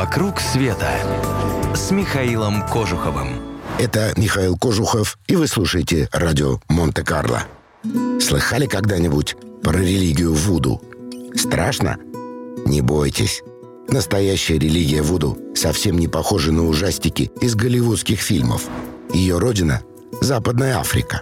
«Вокруг света» с Михаилом Кожуховым. Это Михаил Кожухов, и вы слушаете радио Монте-Карло. Слыхали когда-нибудь про религию Вуду? Страшно? Не бойтесь. Настоящая религия Вуду совсем не похожа на ужастики из голливудских фильмов. Ее родина – Западная Африка.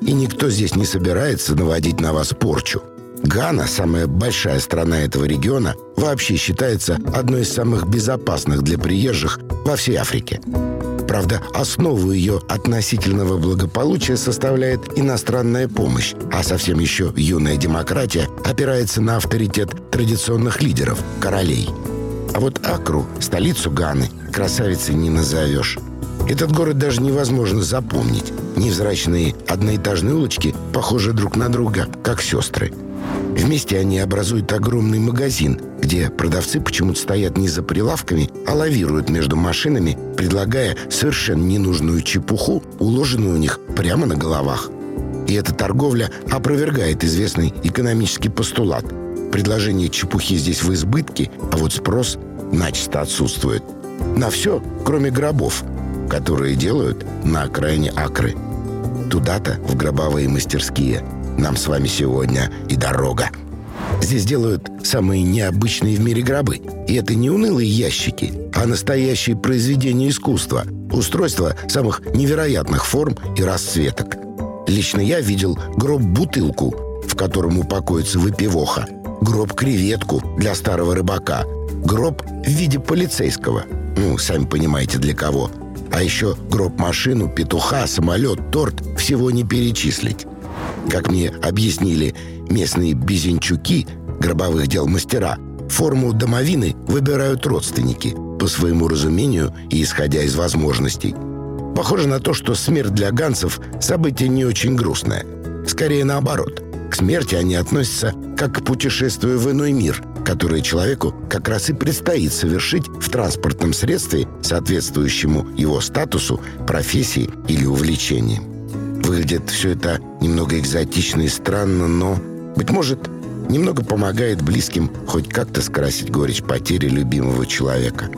И никто здесь не собирается наводить на вас порчу – Гана, самая большая страна этого региона, вообще считается одной из самых безопасных для приезжих во всей Африке. Правда, основу ее относительного благополучия составляет иностранная помощь, а совсем еще юная демократия опирается на авторитет традиционных лидеров, королей. А вот Акру, столицу Ганы, красавицей не назовешь. Этот город даже невозможно запомнить. Невзрачные одноэтажные улочки похожи друг на друга, как сестры – Вместе они образуют огромный магазин, где продавцы почему-то стоят не за прилавками, а лавируют между машинами, предлагая совершенно ненужную чепуху, уложенную у них прямо на головах. И эта торговля опровергает известный экономический постулат. Предложение чепухи здесь в избытке, а вот спрос начисто отсутствует. На все, кроме гробов, которые делают на окраине Акры. Туда-то, в гробовые мастерские – нам с вами сегодня и дорога. Здесь делают самые необычные в мире гробы. И это не унылые ящики, а настоящие произведения искусства. Устройства самых невероятных форм и расцветок. Лично я видел гроб-бутылку, в котором упокоится выпивоха. Гроб-креветку для старого рыбака. Гроб в виде полицейского. Ну, сами понимаете, для кого. А еще гроб-машину, петуха, самолет, торт. Всего не перечислить. Как мне объяснили местные безенчуки, гробовых дел мастера, форму домовины выбирают родственники по своему разумению и исходя из возможностей. Похоже на то, что смерть для ганцев – событие не очень грустное. Скорее наоборот. К смерти они относятся как к путешествию в иной мир, которое человеку как раз и предстоит совершить в транспортном средстве, соответствующему его статусу, профессии или увлечению. Выглядит все это немного экзотично и странно, но, быть может, немного помогает близким хоть как-то скрасить горечь потери любимого человека.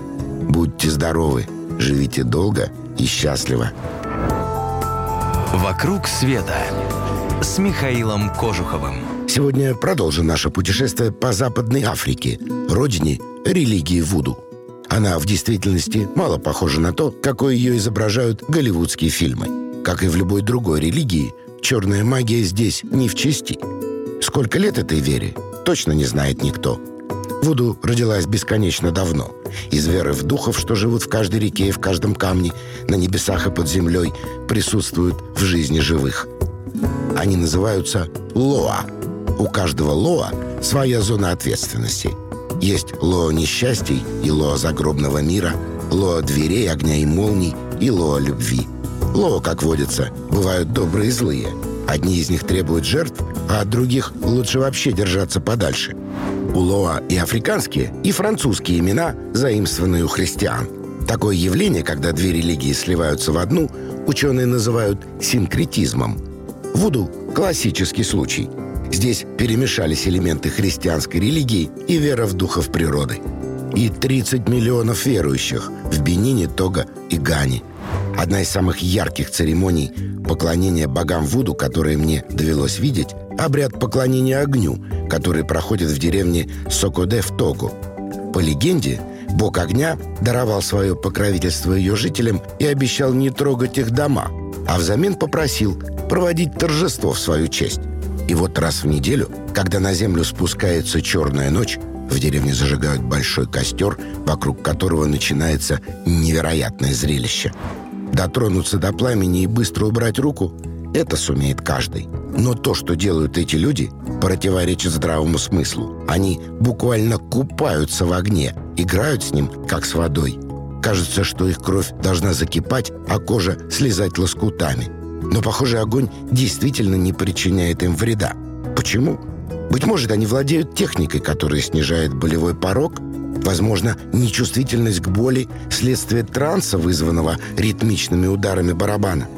Будьте здоровы, живите долго и счастливо. «Вокруг света» с Михаилом Кожуховым. Сегодня продолжим наше путешествие по Западной Африке, родине религии Вуду. Она в действительности мало похожа на то, какой ее изображают голливудские фильмы – как и в любой другой религии, черная магия здесь не в чести. Сколько лет этой вере, точно не знает никто. Вуду родилась бесконечно давно. Из веры в духов, что живут в каждой реке и в каждом камне, на небесах и под землей, присутствуют в жизни живых. Они называются Лоа. У каждого Лоа своя зона ответственности. Есть Лоа несчастий и Лоа загробного мира, Лоа дверей, огня и молний и Лоа любви – Ло, как водится, бывают добрые и злые. Одни из них требуют жертв, а от других лучше вообще держаться подальше. У Лоа и африканские, и французские имена, заимствованные у христиан. Такое явление, когда две религии сливаются в одну, ученые называют синкретизмом. Вуду – классический случай. Здесь перемешались элементы христианской религии и вера в духов природы. И 30 миллионов верующих в Бенине, Того и Гане – Одна из самых ярких церемоний поклонения богам Вуду, которые мне довелось видеть, обряд поклонения огню, который проходит в деревне Сокоде в Того. По легенде, бог огня даровал свое покровительство ее жителям и обещал не трогать их дома, а взамен попросил проводить торжество в свою честь. И вот раз в неделю, когда на землю спускается черная ночь, в деревне зажигают большой костер, вокруг которого начинается невероятное зрелище – Дотронуться до пламени и быстро убрать руку – это сумеет каждый. Но то, что делают эти люди, противоречит здравому смыслу. Они буквально купаются в огне, играют с ним, как с водой. Кажется, что их кровь должна закипать, а кожа слезать лоскутами. Но, похоже, огонь действительно не причиняет им вреда. Почему? Быть может, они владеют техникой, которая снижает болевой порог – Возможно, нечувствительность к боли – следствие транса, вызванного ритмичными ударами барабана.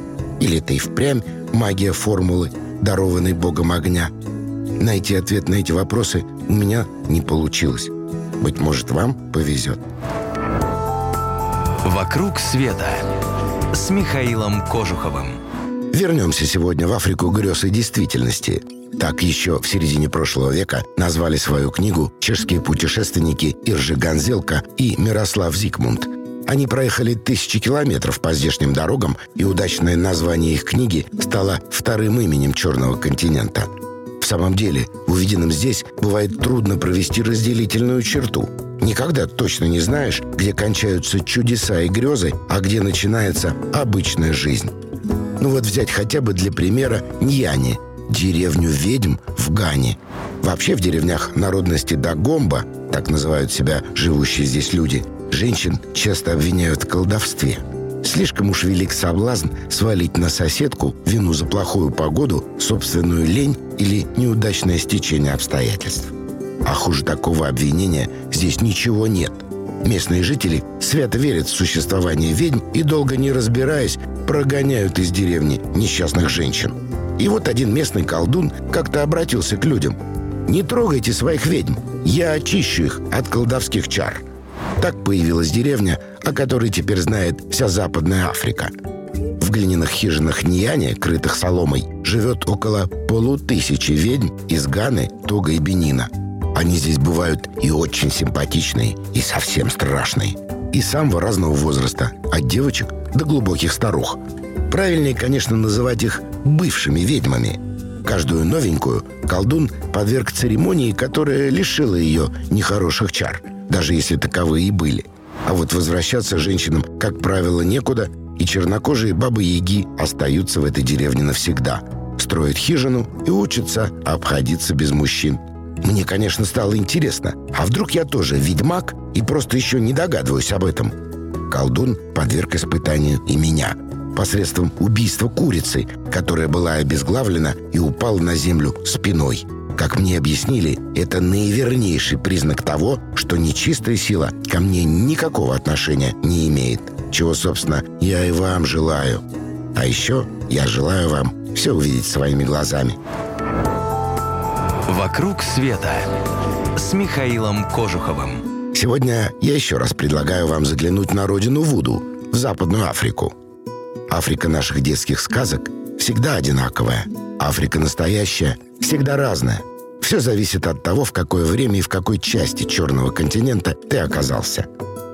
Или это и впрямь магия формулы, дарованной богом огня. Найти ответ на эти вопросы у меня не получилось. Быть может, вам повезет. «Вокруг света» с Михаилом Кожуховым. Вернемся сегодня в Африку грез и действительности. Так еще в середине прошлого века назвали свою книгу чешские путешественники Иржи Ганзелка и Мирослав Зигмунд. Они проехали тысячи километров по здешним дорогам, и удачное название их книги стало вторым именем Черного континента. В самом деле, увиденным здесь бывает трудно провести разделительную черту. Никогда точно не знаешь, где кончаются чудеса и грезы, а где начинается обычная жизнь. Ну вот взять хотя бы для примера Ньяни, деревню ведьм в Гане. Вообще в деревнях народности Дагомба, так называют себя живущие здесь люди, женщин часто обвиняют в колдовстве. Слишком уж велик соблазн свалить на соседку вину за плохую погоду, собственную лень или неудачное стечение обстоятельств. А хуже такого обвинения здесь ничего нет – Местные жители свято верят в существование ведьм и, долго не разбираясь, прогоняют из деревни несчастных женщин. И вот один местный колдун как-то обратился к людям. «Не трогайте своих ведьм, я очищу их от колдовских чар». Так появилась деревня, о которой теперь знает вся Западная Африка. В глиняных хижинах Ньяне, крытых соломой, живет около полутысячи ведьм из Ганы, Тога и Бенина – они здесь бывают и очень симпатичные, и совсем страшные. И самого разного возраста, от девочек до глубоких старух. Правильнее, конечно, называть их бывшими ведьмами. Каждую новенькую колдун подверг церемонии, которая лишила ее нехороших чар, даже если таковые и были. А вот возвращаться женщинам, как правило, некуда, и чернокожие бабы-яги остаются в этой деревне навсегда. Строят хижину и учатся обходиться без мужчин. Мне, конечно, стало интересно, а вдруг я тоже ведьмак и просто еще не догадываюсь об этом? Колдун подверг испытанию и меня посредством убийства курицы, которая была обезглавлена и упала на землю спиной. Как мне объяснили, это наивернейший признак того, что нечистая сила ко мне никакого отношения не имеет. Чего, собственно, я и вам желаю. А еще я желаю вам все увидеть своими глазами. «Вокруг света» с Михаилом Кожуховым. Сегодня я еще раз предлагаю вам заглянуть на родину Вуду, в Западную Африку. Африка наших детских сказок всегда одинаковая. Африка настоящая всегда разная. Все зависит от того, в какое время и в какой части черного континента ты оказался.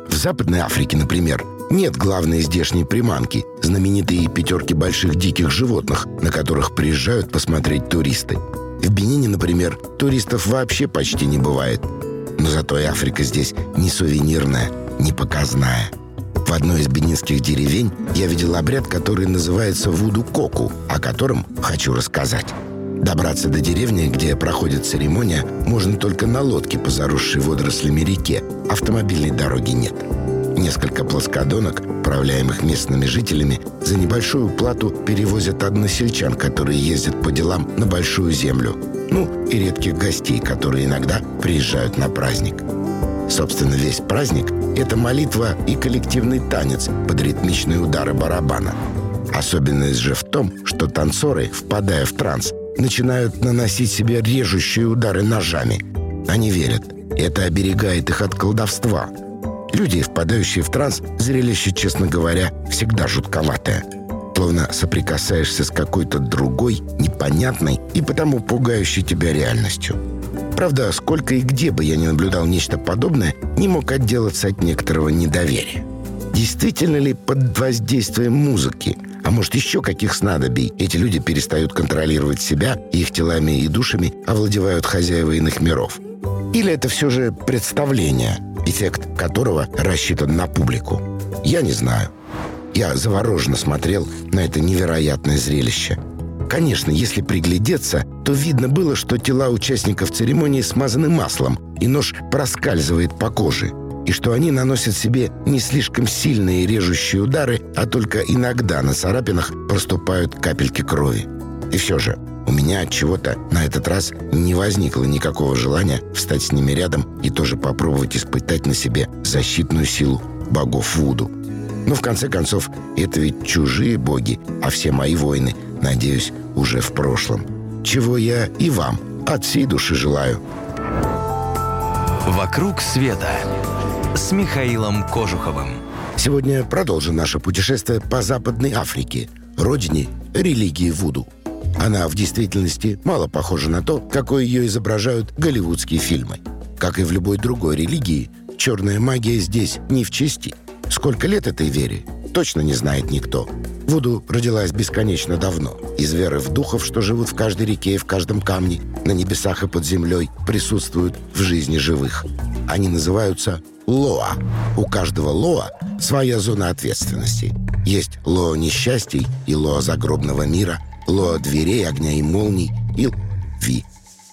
В Западной Африке, например, нет главной здешней приманки, знаменитые пятерки больших диких животных, на которых приезжают посмотреть туристы – в Бенине, например, туристов вообще почти не бывает. Но зато и Африка здесь не сувенирная, не показная. В одной из бенинских деревень я видел обряд, который называется вуду-коку, о котором хочу рассказать. Добраться до деревни, где проходит церемония, можно только на лодке по заросшей водорослями реке. Автомобильной дороги нет. Несколько плоскодонок, управляемых местными жителями, за небольшую плату перевозят односельчан, которые ездят по делам на Большую Землю. Ну, и редких гостей, которые иногда приезжают на праздник. Собственно, весь праздник – это молитва и коллективный танец под ритмичные удары барабана. Особенность же в том, что танцоры, впадая в транс, начинают наносить себе режущие удары ножами. Они верят, это оберегает их от колдовства – Люди, впадающие в транс, зрелище, честно говоря, всегда жутковатое. Словно соприкасаешься с какой-то другой, непонятной и потому пугающей тебя реальностью. Правда, сколько и где бы я не наблюдал нечто подобное, не мог отделаться от некоторого недоверия. Действительно ли под воздействием музыки, а может еще каких снадобий, эти люди перестают контролировать себя, их телами и душами овладевают хозяева иных миров? Или это все же представление – эффект которого рассчитан на публику. Я не знаю. Я завороженно смотрел на это невероятное зрелище. Конечно, если приглядеться, то видно было, что тела участников церемонии смазаны маслом, и нож проскальзывает по коже, и что они наносят себе не слишком сильные режущие удары, а только иногда на царапинах проступают капельки крови. И все же, у меня от чего-то на этот раз не возникло никакого желания встать с ними рядом и тоже попробовать испытать на себе защитную силу богов Вуду. Но в конце концов, это ведь чужие боги, а все мои воины, надеюсь, уже в прошлом. Чего я и вам от всей души желаю. «Вокруг света» с Михаилом Кожуховым. Сегодня продолжим наше путешествие по Западной Африке, родине религии Вуду. Она в действительности мало похожа на то, какой ее изображают голливудские фильмы. Как и в любой другой религии, черная магия здесь не в чести. Сколько лет этой вере, точно не знает никто. Вуду родилась бесконечно давно. Из веры в духов, что живут в каждой реке и в каждом камне, на небесах и под землей, присутствуют в жизни живых. Они называются Лоа. У каждого Лоа своя зона ответственности. Есть Лоа несчастий и Лоа загробного мира, Лоа дверей, огня и молний и Ви.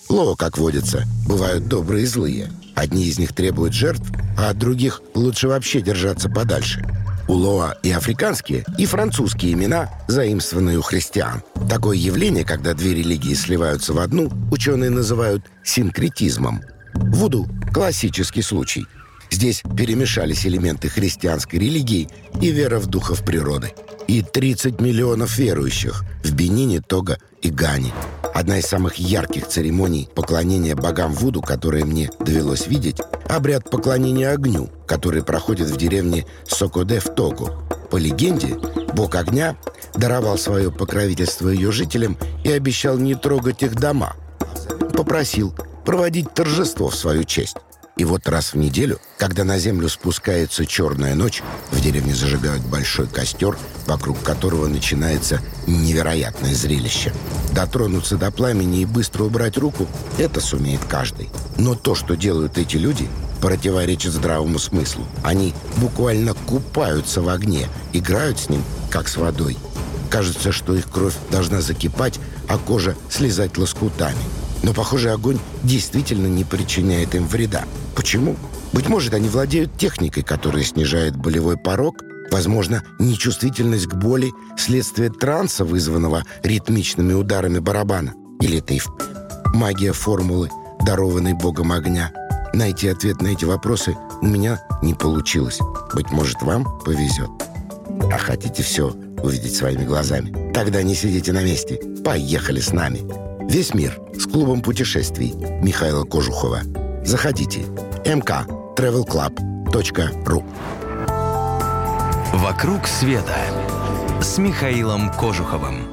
Лоа, как водится, бывают добрые и злые. Одни из них требуют жертв, а от других лучше вообще держаться подальше. У Лоа и африканские, и французские имена, заимствованные у христиан. Такое явление, когда две религии сливаются в одну, ученые называют синкретизмом. Вуду – классический случай – Здесь перемешались элементы христианской религии и вера в духов природы. И 30 миллионов верующих в Бенине, Того и Гане. Одна из самых ярких церемоний поклонения богам Вуду, которые мне довелось видеть, обряд поклонения огню, который проходит в деревне Сокоде в Того. По легенде, бог огня даровал свое покровительство ее жителям и обещал не трогать их дома. Попросил проводить торжество в свою честь. И вот раз в неделю, когда на землю спускается черная ночь, в деревне зажигают большой костер, вокруг которого начинается невероятное зрелище. Дотронуться до пламени и быстро убрать руку – это сумеет каждый. Но то, что делают эти люди, противоречит здравому смыслу. Они буквально купаются в огне, играют с ним, как с водой. Кажется, что их кровь должна закипать, а кожа слезать лоскутами. Но, похоже, огонь действительно не причиняет им вреда. Почему? Быть может, они владеют техникой, которая снижает болевой порог, возможно, нечувствительность к боли следствие транса, вызванного ритмичными ударами барабана. Или это и магия формулы, дарованной богом огня. Найти ответ на эти вопросы у меня не получилось. Быть может, вам повезет. А хотите все увидеть своими глазами? Тогда не сидите на месте. Поехали с нами. Весь мир с клубом путешествий Михаила Кожухова. Заходите. mktravelclub.ru «Вокруг света» с Михаилом Кожуховым.